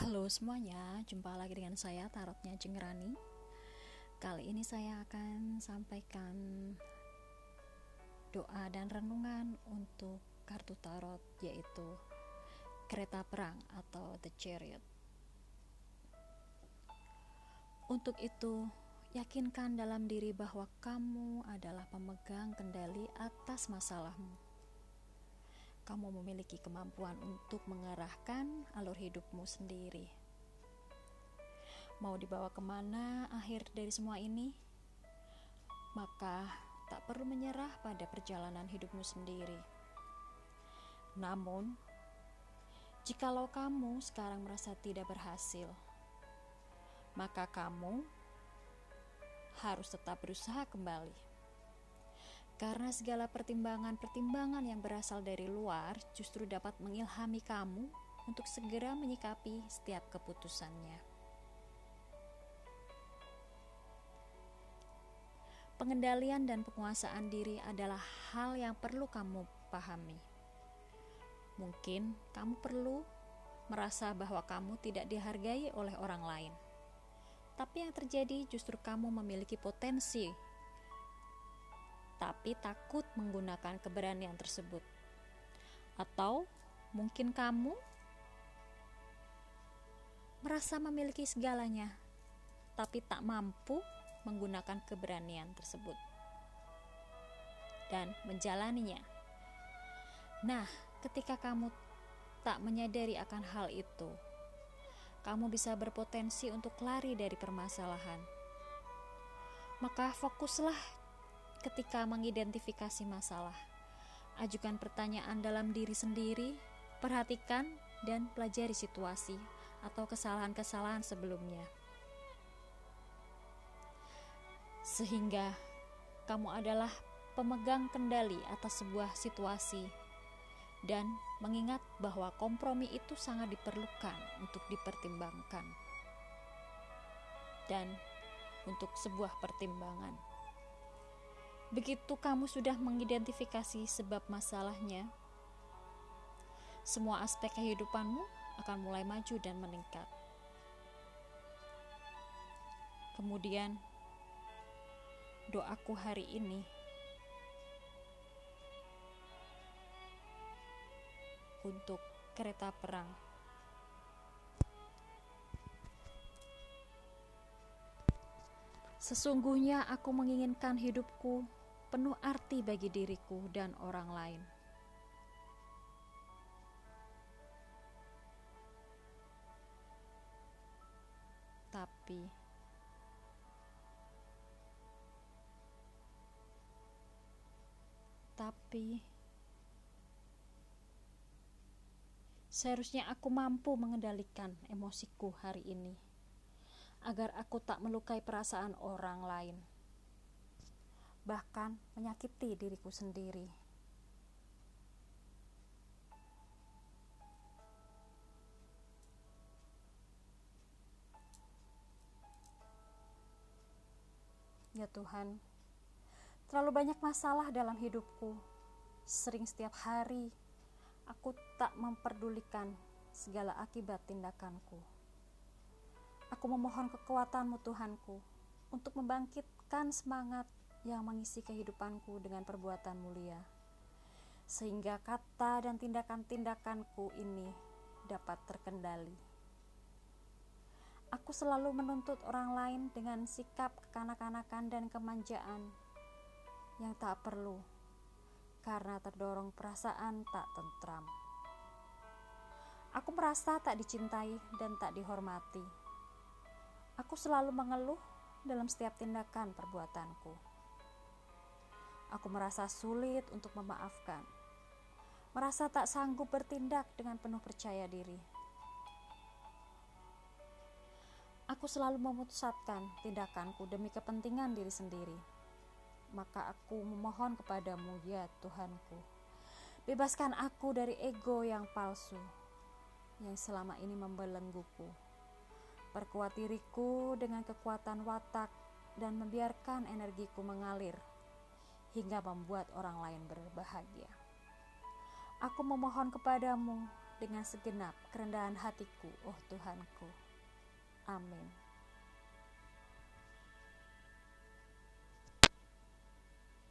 Halo semuanya, jumpa lagi dengan saya Tarotnya Jengrani. Kali ini saya akan sampaikan doa dan renungan untuk kartu tarot yaitu kereta perang atau the chariot. Untuk itu, yakinkan dalam diri bahwa kamu adalah pemegang kendali atas masalahmu kamu memiliki kemampuan untuk mengarahkan alur hidupmu sendiri. Mau dibawa ke mana akhir dari semua ini? Maka tak perlu menyerah pada perjalanan hidupmu sendiri. Namun, jikalau kamu sekarang merasa tidak berhasil, maka kamu harus tetap berusaha kembali karena segala pertimbangan-pertimbangan yang berasal dari luar justru dapat mengilhami kamu untuk segera menyikapi setiap keputusannya. Pengendalian dan penguasaan diri adalah hal yang perlu kamu pahami. Mungkin kamu perlu merasa bahwa kamu tidak dihargai oleh orang lain, tapi yang terjadi justru kamu memiliki potensi tapi takut menggunakan keberanian tersebut. Atau mungkin kamu merasa memiliki segalanya, tapi tak mampu menggunakan keberanian tersebut dan menjalaninya. Nah, ketika kamu tak menyadari akan hal itu, kamu bisa berpotensi untuk lari dari permasalahan. Maka fokuslah ketika mengidentifikasi masalah. Ajukan pertanyaan dalam diri sendiri, perhatikan dan pelajari situasi atau kesalahan-kesalahan sebelumnya. Sehingga kamu adalah pemegang kendali atas sebuah situasi dan mengingat bahwa kompromi itu sangat diperlukan untuk dipertimbangkan dan untuk sebuah pertimbangan. Begitu kamu sudah mengidentifikasi sebab masalahnya, semua aspek kehidupanmu akan mulai maju dan meningkat. Kemudian, doaku hari ini untuk kereta perang. Sesungguhnya aku menginginkan hidupku penuh arti bagi diriku dan orang lain. Tapi tapi seharusnya aku mampu mengendalikan emosiku hari ini agar aku tak melukai perasaan orang lain bahkan menyakiti diriku sendiri. Ya Tuhan, terlalu banyak masalah dalam hidupku. Sering setiap hari aku tak memperdulikan segala akibat tindakanku. Aku memohon kekuatanmu Tuhanku untuk membangkitkan semangat yang mengisi kehidupanku dengan perbuatan mulia, sehingga kata dan tindakan-tindakanku ini dapat terkendali. Aku selalu menuntut orang lain dengan sikap kekanak-kanakan dan kemanjaan yang tak perlu, karena terdorong perasaan tak tentram. Aku merasa tak dicintai dan tak dihormati. Aku selalu mengeluh dalam setiap tindakan perbuatanku. Aku merasa sulit untuk memaafkan, merasa tak sanggup bertindak dengan penuh percaya diri. Aku selalu memutuskan tindakanku demi kepentingan diri sendiri. Maka aku memohon kepadamu, ya Tuhanku, bebaskan aku dari ego yang palsu yang selama ini membelengguku. Perkuat diriku dengan kekuatan watak dan membiarkan energiku mengalir hingga membuat orang lain berbahagia. Aku memohon kepadamu dengan segenap kerendahan hatiku, oh Tuhanku. Amin.